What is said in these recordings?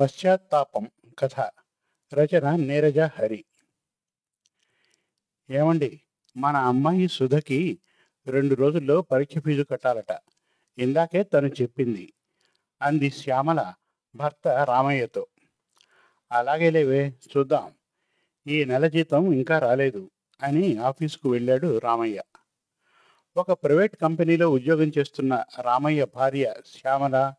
పశ్చాత్తాపం కథ రచన నీరజ హరి. ఏమండి మన అమ్మాయి సుధకి రెండు రోజుల్లో పరీక్ష ఫీజు కట్టాలట. ఇందాకే తను చెప్పింది. అంది శ్యామల భర్త రామయ్యతో. అలాగే లేవే చూద్దాం. ఈ నెల జీతం ఇంకా రాలేదు అని ఆఫీసుకు వెళ్ళాడు రామయ్య. ఒక ప్రైవేట్ కంపెనీలో ఉద్యోగం చేస్తున్న రామయ్య భార్య శ్యామల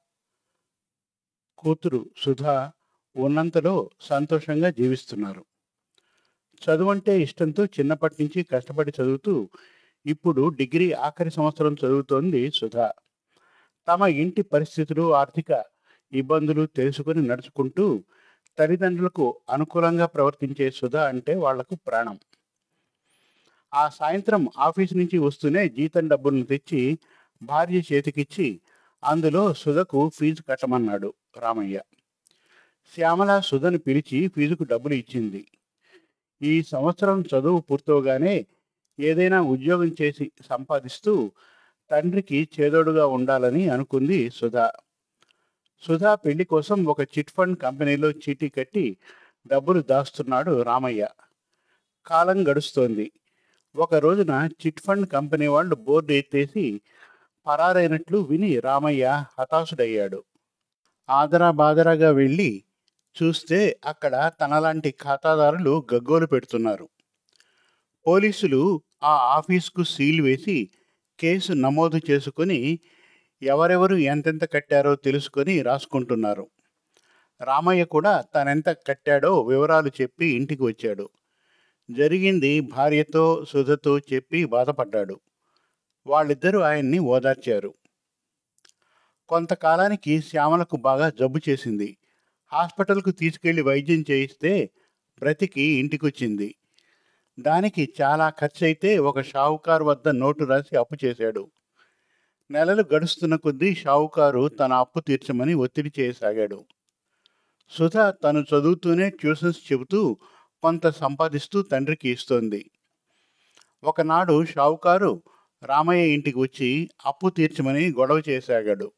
కూతురు సుధా ఉన్నంతలో సంతోషంగా జీవిస్తున్నారు. చదువంటే ఇష్టంతో చిన్నప్పటి నుంచి కష్టపడి చదువుతూ ఇప్పుడు డిగ్రీ ఆఖరి సంవత్సరం చదువుతోంది సుధా. తమ ఇంటి పరిస్థితులు ఆర్థిక ఇబ్బందులు తెలుసుకుని నడుచుకుంటూ తల్లిదండ్రులకు అనుకూలంగా ప్రవర్తించే సుధా అంటే వాళ్ళకు ప్రాణం. ఆ సాయంత్రం ఆఫీస్ నుంచి వస్తూనే జీతం డబ్బులను తెచ్చి భార్య చేతికిచ్చి అందులో సుధకు ఫీజు కట్టమన్నాడు రామయ్య. శ్యామల సుధను పిలిచి ఫీజుకు డబ్బులు ఇచ్చింది. ఈ సంవత్సరం చదువు పూర్తవగానే ఏదైనా ఉద్యోగం చేసి సంపాదిస్తూ తండ్రికి చేదోడుగా ఉండాలని అనుకుంది సుధా. సుధా పెళ్ళి కోసం ఒక చిట్ ఫండ్ కంపెనీలో చీటీ కట్టి డబ్బులు దాస్తున్నాడు రామయ్య. కాలం గడుస్తోంది. ఒక రోజున చిట్ ఫండ్ కంపెనీ వాళ్ళు బోర్డు ఎత్తేసి పరారైనట్లు విని రామయ్య హతాశుడయ్యాడు. ఆదరా బాదరాగా వెళ్ళి చూస్తే అక్కడ తనలాంటి ఖాతాదారులు గగ్గోలు పెడుతున్నారు. పోలీసులు ఆ ఆఫీస్కు సీల్ వేసి కేసు నమోదు చేసుకొని ఎవరెవరు ఎంతెంత కట్టారో తెలుసుకొని రాసుకుంటున్నారు. రామయ్య కూడా తనెంత కట్టాడో వివరాలు చెప్పి ఇంటికి వచ్చాడు. జరిగింది భార్యతో సుధతో చెప్పి బాధపడ్డాడు. వాళ్ళిద్దరూ ఆయన్ని ఓదార్చారు. కొంతకాలానికి శ్యామలకు బాగా జబ్బు చేసింది. హాస్పిటల్కు తీసుకెళ్ళి వైద్యం చేయిస్తే బ్రతికి ఇంటికొచ్చింది. దానికి చాలా ఖర్చు అయితే ఒక షావుకారు వద్ద నోటు రాసి అప్పు చేశాడు. నెలలు గడుస్తున్న కొద్దీ షావుకారు తన అప్పు తీర్చమని ఒత్తిడి చేయసాగాడు. సుధ తను చదువుతూనే ట్యూషన్స్ చెబుతూ కొంత సంపాదిస్తూ తండ్రికి ఇస్తోంది. ఒకనాడు షావుకారు రామయ్య ఇంటికి వచ్చి అప్పు తీర్చమని గొడవ చేసాగాడు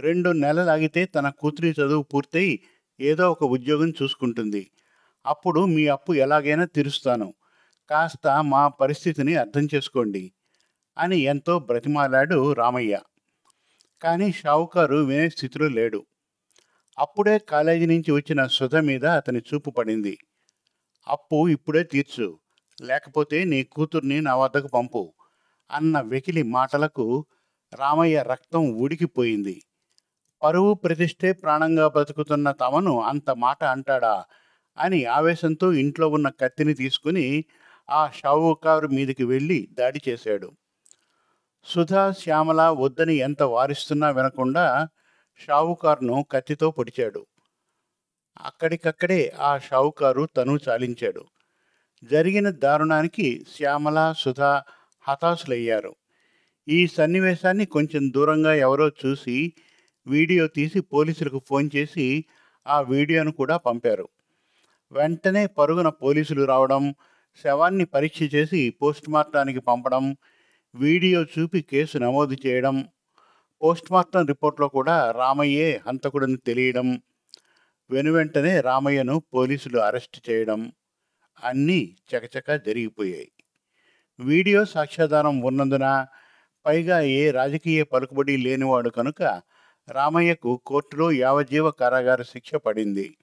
రెండు నెలలాగితే తన కూతురి చదువు పూర్తయి ఏదో ఒక ఉద్యోగం చూసుకుంటుంది. అప్పుడు మీ అప్పు ఎలాగైనా తీరుస్తాను. కాస్త మా పరిస్థితిని అర్థం చేసుకోండి అని ఎంతో బ్రతిమాలాడు రామయ్య. కానీ షావుకారు వినే స్థితిలో లేడు. అప్పుడే కాలేజీ నుంచి వచ్చిన సుధ మీద అతని చూపు పడింది. అప్పు ఇప్పుడే తీర్చు. లేకపోతే నీ కూతుర్ని నా వద్దకు పంపు. అన్న వెకిలి మాటలకు రామయ్య రక్తం ఉడికిపోయింది. పరువు ప్రతిష్టే ప్రాణంగా బతుకుతున్న తమను అంత మాట అంటాడా అని ఆవేశంతో ఇంట్లో ఉన్న కత్తిని తీసుకుని ఆ షావుకారు మీదకి వెళ్ళి దాడి చేశాడు. సుధా శ్యామల వద్దని ఎంత వారిస్తున్నా వినకుండా షావుకారును కత్తితో పొడిచాడు. అక్కడికక్కడే ఆ షావుకారు తను చాలించాడు. జరిగిన దారుణానికి శ్యామల సుధా హతాశులయ్యారు. ఈ సన్నివేశాన్ని కొంచెం దూరంగా ఎవరో చూసి వీడియో తీసి పోలీసులకు ఫోన్ చేసి ఆ వీడియోను కూడా పంపారు. వెంటనే పరుగున పోలీసులు రావడం శవాన్ని పరీక్ష చేసి పోస్ట్మార్టానికి పంపడం వీడియో చూపి కేసు నమోదు చేయడం పోస్ట్మార్టం రిపోర్ట్లో కూడా రామయ్యే హంతకుడని తెలియడం వెనువెంటనే రామయ్యను పోలీసులు అరెస్ట్ చేయడం అన్నీ చకచక జరిగిపోయాయి. వీడియో సాక్ష్యాధారం ఉన్నందున పైగా ఏ రాజకీయ పలుకుబడి లేనివాడు కనుక రామయ్యకు కోర్టులో యావజ్జీవ కారాగార శిక్ష పడింది.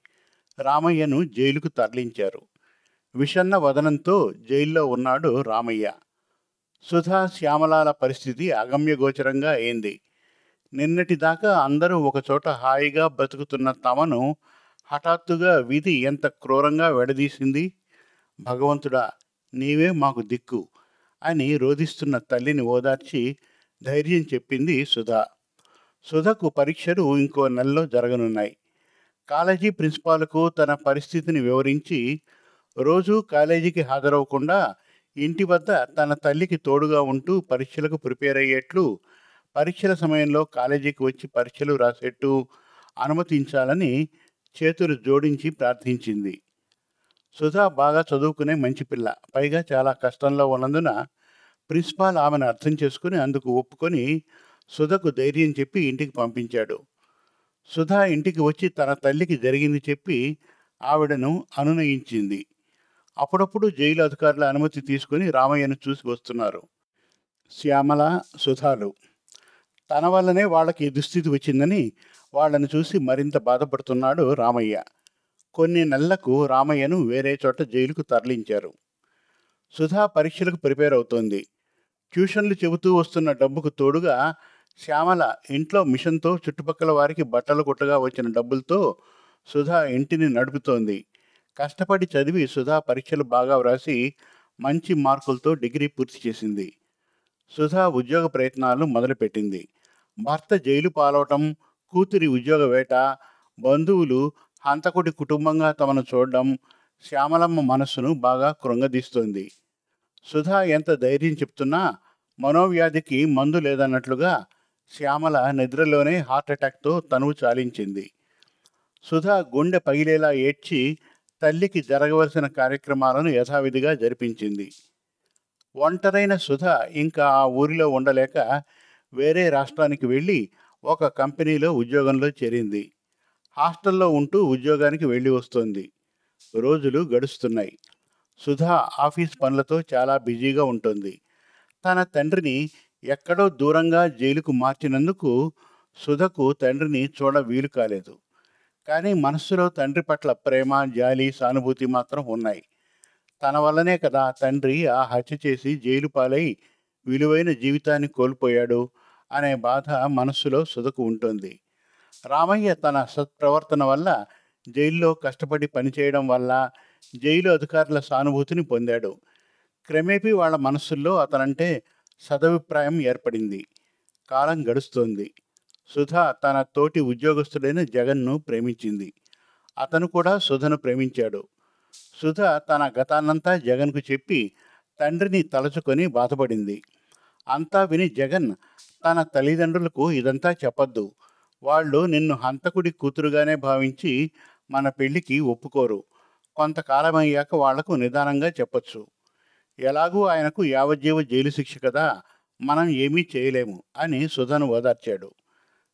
రామయ్యను జైలుకు తరలించారు. విషన్న వదనంతో జైల్లో ఉన్నాడు రామయ్య. సుధా శ్యామలాల పరిస్థితి అగమ్యగోచరంగా అయింది. నిన్నటిదాకా అందరూ ఒకచోట హాయిగా బతుకుతున్న తమను హఠాత్తుగా విధి ఎంత క్రూరంగా వెడదీసింది? భగవంతుడా నీవే మాకు దిక్కు. అని రోధిస్తున్న తల్లిని ఓదార్చి ధైర్యం చెప్పింది సుధా. సుధకు పరీక్షలు ఇంకో నెలలో జరగనున్నాయి. కాలేజీ ప్రిన్సిపాల్కు తన పరిస్థితిని వివరించి రోజు కాలేజీకి హాజరవకుండా ఇంటి వద్ద తన తల్లికి తోడుగా ఉంటూ పరీక్షలకు ప్రిపేర్ అయ్యేట్లు పరీక్షల సమయంలో కాలేజీకి వచ్చి పరీక్షలు రాసేట్టు అనుమతించాలని చేతులు జోడించి ప్రార్థించింది. సుధా బాగా చదువుకునే మంచి పిల్ల. పైగా చాలా కష్టంలో ఉన్నందున ప్రిన్సిపాల్ ఆమెను అర్థం చేసుకుని అందుకు ఒప్పుకొని సుధకు ధైర్యం చెప్పి ఇంటికి పంపించాడు. సుధా ఇంటికి వచ్చి తన తల్లికి జరిగింది చెప్పి ఆవిడను అనునయించింది. అప్పుడప్పుడు జైలు అధికారుల అనుమతి తీసుకుని రామయ్యను చూసి వస్తున్నారు. శ్యామల సుధాలు. తన వల్లనే వాళ్ళకి దుస్థితి వచ్చిందని వాళ్ళని చూసి మరింత బాధపడుతున్నాడు రామయ్య. కొన్ని నెలలకు రామయ్యను వేరే చోట జైలుకు తరలించారు. సుధా పరీక్షలకు ప్రిపేర్ అవుతోంది. ట్యూషన్లు చెబుతూ వస్తున్న డబ్బుకు తోడుగా శ్యామల ఇంట్లో మిషన్తో చుట్టుపక్కల వారికి బట్టలు కొట్టగా వచ్చిన డబ్బులతో సుధా ఇంటిని నడుపుతోంది. కష్టపడి చదివి సుధా పరీక్షలు బాగా వ్రాసి మంచి మార్కులతో డిగ్రీ పూర్తి చేసింది. సుధా ఉద్యోగ ప్రయత్నాలు మొదలుపెట్టింది. భర్త జైలు పాలవటం కూతురి ఉద్యోగ వేట బంధువులు హంతకుడి కుటుంబంగా తమను చూడడం శ్యామలమ్మ మనస్సును బాగా కృంగదీస్తోంది. సుధా ఎంత ధైర్యం చెప్తున్నా మనోవ్యాధికి మందు లేదన్నట్లుగా శ్యామల నిద్రలోనే హార్ట్ అటాక్తో తనువు చాలించింది. సుధా గుండె పగిలేలా ఏడ్చి తల్లికి జరగవలసిన కార్యక్రమాలను యథావిధిగా జరిపించింది. ఒంటరైన సుధా ఇంకా ఆ ఊరిలో ఉండలేక వేరే రాష్ట్రానికి వెళ్ళి ఒక కంపెనీలో ఉద్యోగంలో చేరింది. హాస్టల్లో ఉంటూ ఉద్యోగానికి వెళ్ళి వస్తోంది. రోజులు గడుస్తున్నాయి. సుధా ఆఫీస్ పనులతో చాలా బిజీగా ఉంటుంది. తన తండ్రిని ఎక్కడో దూరంగా జైలుకు మార్చినందుకు సుధకు తండ్రిని చూడ వీలు కాలేదు. కానీ మనస్సులో తండ్రి పట్ల ప్రేమ జాలి సానుభూతి మాత్రం ఉన్నాయి. తన వల్లనే కదా తండ్రి ఆ హత్య చేసి జైలు పాలై విలువైన జీవితాన్ని కోల్పోయాడు అనే బాధ మనస్సులో సుధకు ఉంటుంది. రామయ్య తన సత్ప్రవర్తన వల్ల జైల్లో కష్టపడి పనిచేయడం వల్ల జైలు అధికారుల సానుభూతిని పొందాడు. క్రమేపీ వాళ్ళ మనస్సుల్లో అతనంటే సదభిప్రాయం ఏర్పడింది. కాలం గడుస్తోంది. సుధ తన తోటి ఉద్యోగస్తుడైన జగన్ను ప్రేమించింది. అతను కూడా సుధను ప్రేమించాడు. సుధ తన గతాన్నంతా జగన్కు చెప్పి తండ్రిని తలచుకొని బాధపడింది. అంతా విని జగన్ తన తల్లిదండ్రులకు ఇదంతా చెప్పొద్దు. వాళ్ళు నిన్ను హంతకుడి కూతురుగానే భావించి మన పెళ్ళికి ఒప్పుకోరు. కొంతకాలం అయ్యాక వాళ్ళకు నిదానంగా చెప్పొచ్చు. ఎలాగూ ఆయనకు యావజ్జీవ జైలు శిక్ష కదా మనం ఏమీ చేయలేము అని సుధను ఓదార్చాడు.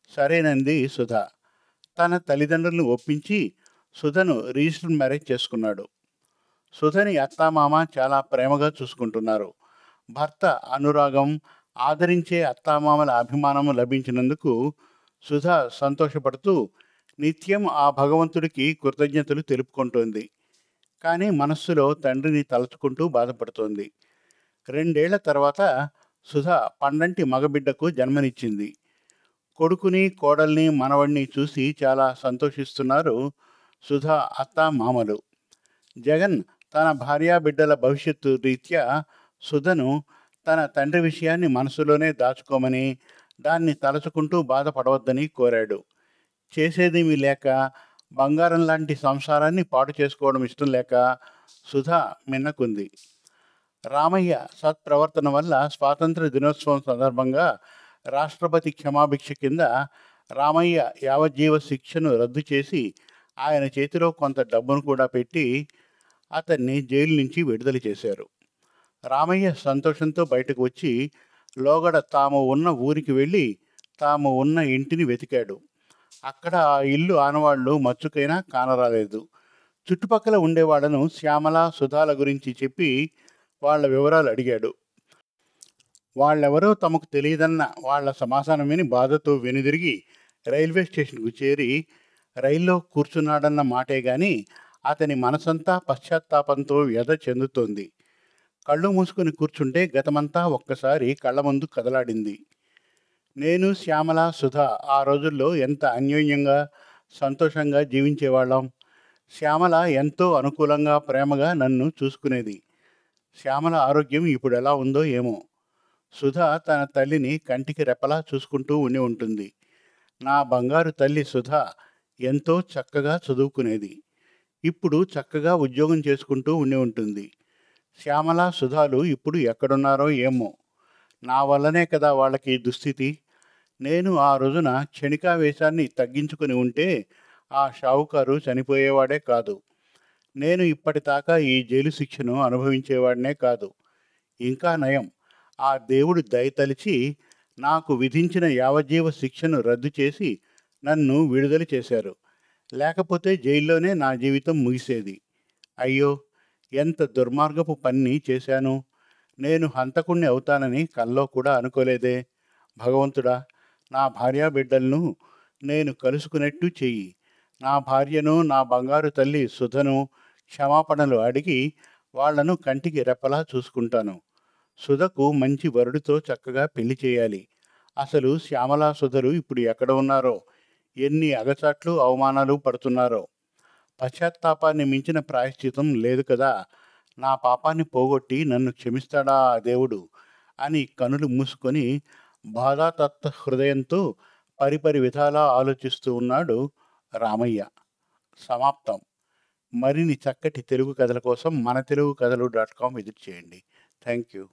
సరేనంది సుధ. తన తల్లిదండ్రులను ఒప్పించి సుధను రిజిస్టర్ మ్యారేజ్ చేసుకున్నాడు. సుధని అత్తామామ చాలా ప్రేమగా చూసుకుంటున్నారు. భర్త అనురాగం ఆదరించే అత్తామామల అభిమానము లభించినందుకు సుధ సంతోషపడుతూ నిత్యం ఆ భగవంతుడికి కృతజ్ఞతలు తెలుపుకుంటోంది. కానీ మనస్సులో తండ్రిని తలుచుకుంటూ బాధపడుతోంది. రెండేళ్ళ తర్వాత సుధ పండంటి మగబిడ్డకు జన్మనిచ్చింది. కొడుకుని కోడల్ని మనవణ్ణి చూసి చాలా సంతోషిస్తున్నారు సుధా అత్త మామలు. జగన్ తన భార్యా బిడ్డల భవిష్యత్తు రీత్యా సుధను తన తండ్రి విషయాన్ని మనసులోనే దాచుకోమని దాన్ని తలచుకుంటూ బాధపడవద్దని కోరాడు. చేసేదేమీ లేక బంగారం లాంటి సంసారాన్ని పాడు చేసుకోవడం ఇష్టం లేక సుధా మిన్నకుంది. రామయ్య సత్ప్రవర్తన వల్ల స్వాతంత్ర దినోత్సవం సందర్భంగా రాష్ట్రపతి క్షమాభిక్ష కింద రామయ్య యావజ్జీవ శిక్షను రద్దు చేసి ఆయన చేతిలో కొంత డబ్బును కూడా పెట్టి అతన్ని జైలు నుంచి విడుదల చేశారు. రామయ్య సంతోషంతో బయటకు వచ్చి లోగడ తాము ఉన్న ఊరికి వెళ్ళి తాము ఉన్న ఇంటిని వెతికాడు. అక్కడ ఆ ఇల్లు ఆనవాళ్ళు మచ్చుకైనా కానరాలేదు. చుట్టుపక్కల ఉండేవాళ్ళను శ్యామల సుధాల గురించి చెప్పి వాళ్ళ వివరాలు అడిగాడు. వాళ్ళెవరో తమకు తెలియదన్న వాళ్ళ సమాధానం విని బాధతో వెనుదిరిగి రైల్వే స్టేషన్కు చేరి రైల్లో కూర్చున్నాడన్న మాటే గాని అతని మనసంతా పశ్చాత్తాపంతో వ్యధ చెందుతోంది. కళ్ళు మూసుకుని కూర్చుంటే గతమంతా ఒక్కసారి కళ్ళ ముందు కదలాడింది. నేను శ్యామల సుధ ఆ రోజుల్లో ఎంత అన్యోన్యంగా సంతోషంగా జీవించేవాళ్ళం? శ్యామల ఎంతో అనుకూలంగా ప్రేమగా నన్ను చూసుకునేది. శ్యామల ఆరోగ్యం ఇప్పుడు ఎలా ఉందో ఏమో. సుధ తన తల్లిని కంటికి రెప్పలా చూసుకుంటూ ఉండి ఉంటుంది. నా బంగారు తల్లి సుధ ఎంతో చక్కగా చదువుకునేది. ఇప్పుడు చక్కగా ఉద్యోగం చేసుకుంటూ ఉండి ఉంటుంది. శ్యామల సుధాలు ఇప్పుడు ఎక్కడున్నారో ఏమో. నా వల్లనే కదా వాళ్ళకి దుస్థితి. నేను ఆ రోజున క్షణికావేశాన్ని తగ్గించుకుని ఉంటే ఆ షావుకారు చనిపోయేవాడే కాదు. నేను ఇప్పటిదాకా ఈ జైలు శిక్షను అనుభవించేవాడినే కాదు. ఇంకా నయం. ఆ దేవుడు దయతలిచి నాకు విధించిన యావజ్జీవ శిక్షను రద్దు చేసి నన్ను విడుదల చేశారు. లేకపోతే జైల్లోనే నా జీవితం ముగిసేది. అయ్యో! ఎంత దుర్మార్గపు పని చేశాను. నేను హంతకుణ్ణి అవుతానని కల్లో కూడా అనుకోలేదే. భగవంతుడా నా భార్యా బిడ్డలను నేను కలుసుకున్నట్టు చెయ్యి. నా భార్యను నా బంగారు తల్లి సుధను క్షమాపణలు అడిగి వాళ్ళను కంటికి రెప్పలా చూసుకుంటాను. సుధకు మంచి వరుడితో చక్కగా పెళ్ళి చేయాలి. అసలు శ్యామలా సుధలు ఇప్పుడు ఎక్కడ ఉన్నారో? ఎన్ని అగచాట్లు అవమానాలు పడుతున్నారో? పశ్చాత్తాపాన్ని మించిన ప్రాయశ్చితం లేదు కదా. నా పాపాన్ని పోగొట్టి నన్ను క్షమిస్తాడా దేవుడు? అని కనులు మూసుకొని బాధాతత్వ హృదయంతో పరిపరి విధాలా ఆలోచిస్తూ ఉన్నాడు రామయ్య. సమాప్తం. మరిన్ని చక్కటి తెలుగు కథల కోసం మన తెలుగు కథలు డాట్ కామ్ విజిట్ చేయండి. Thank you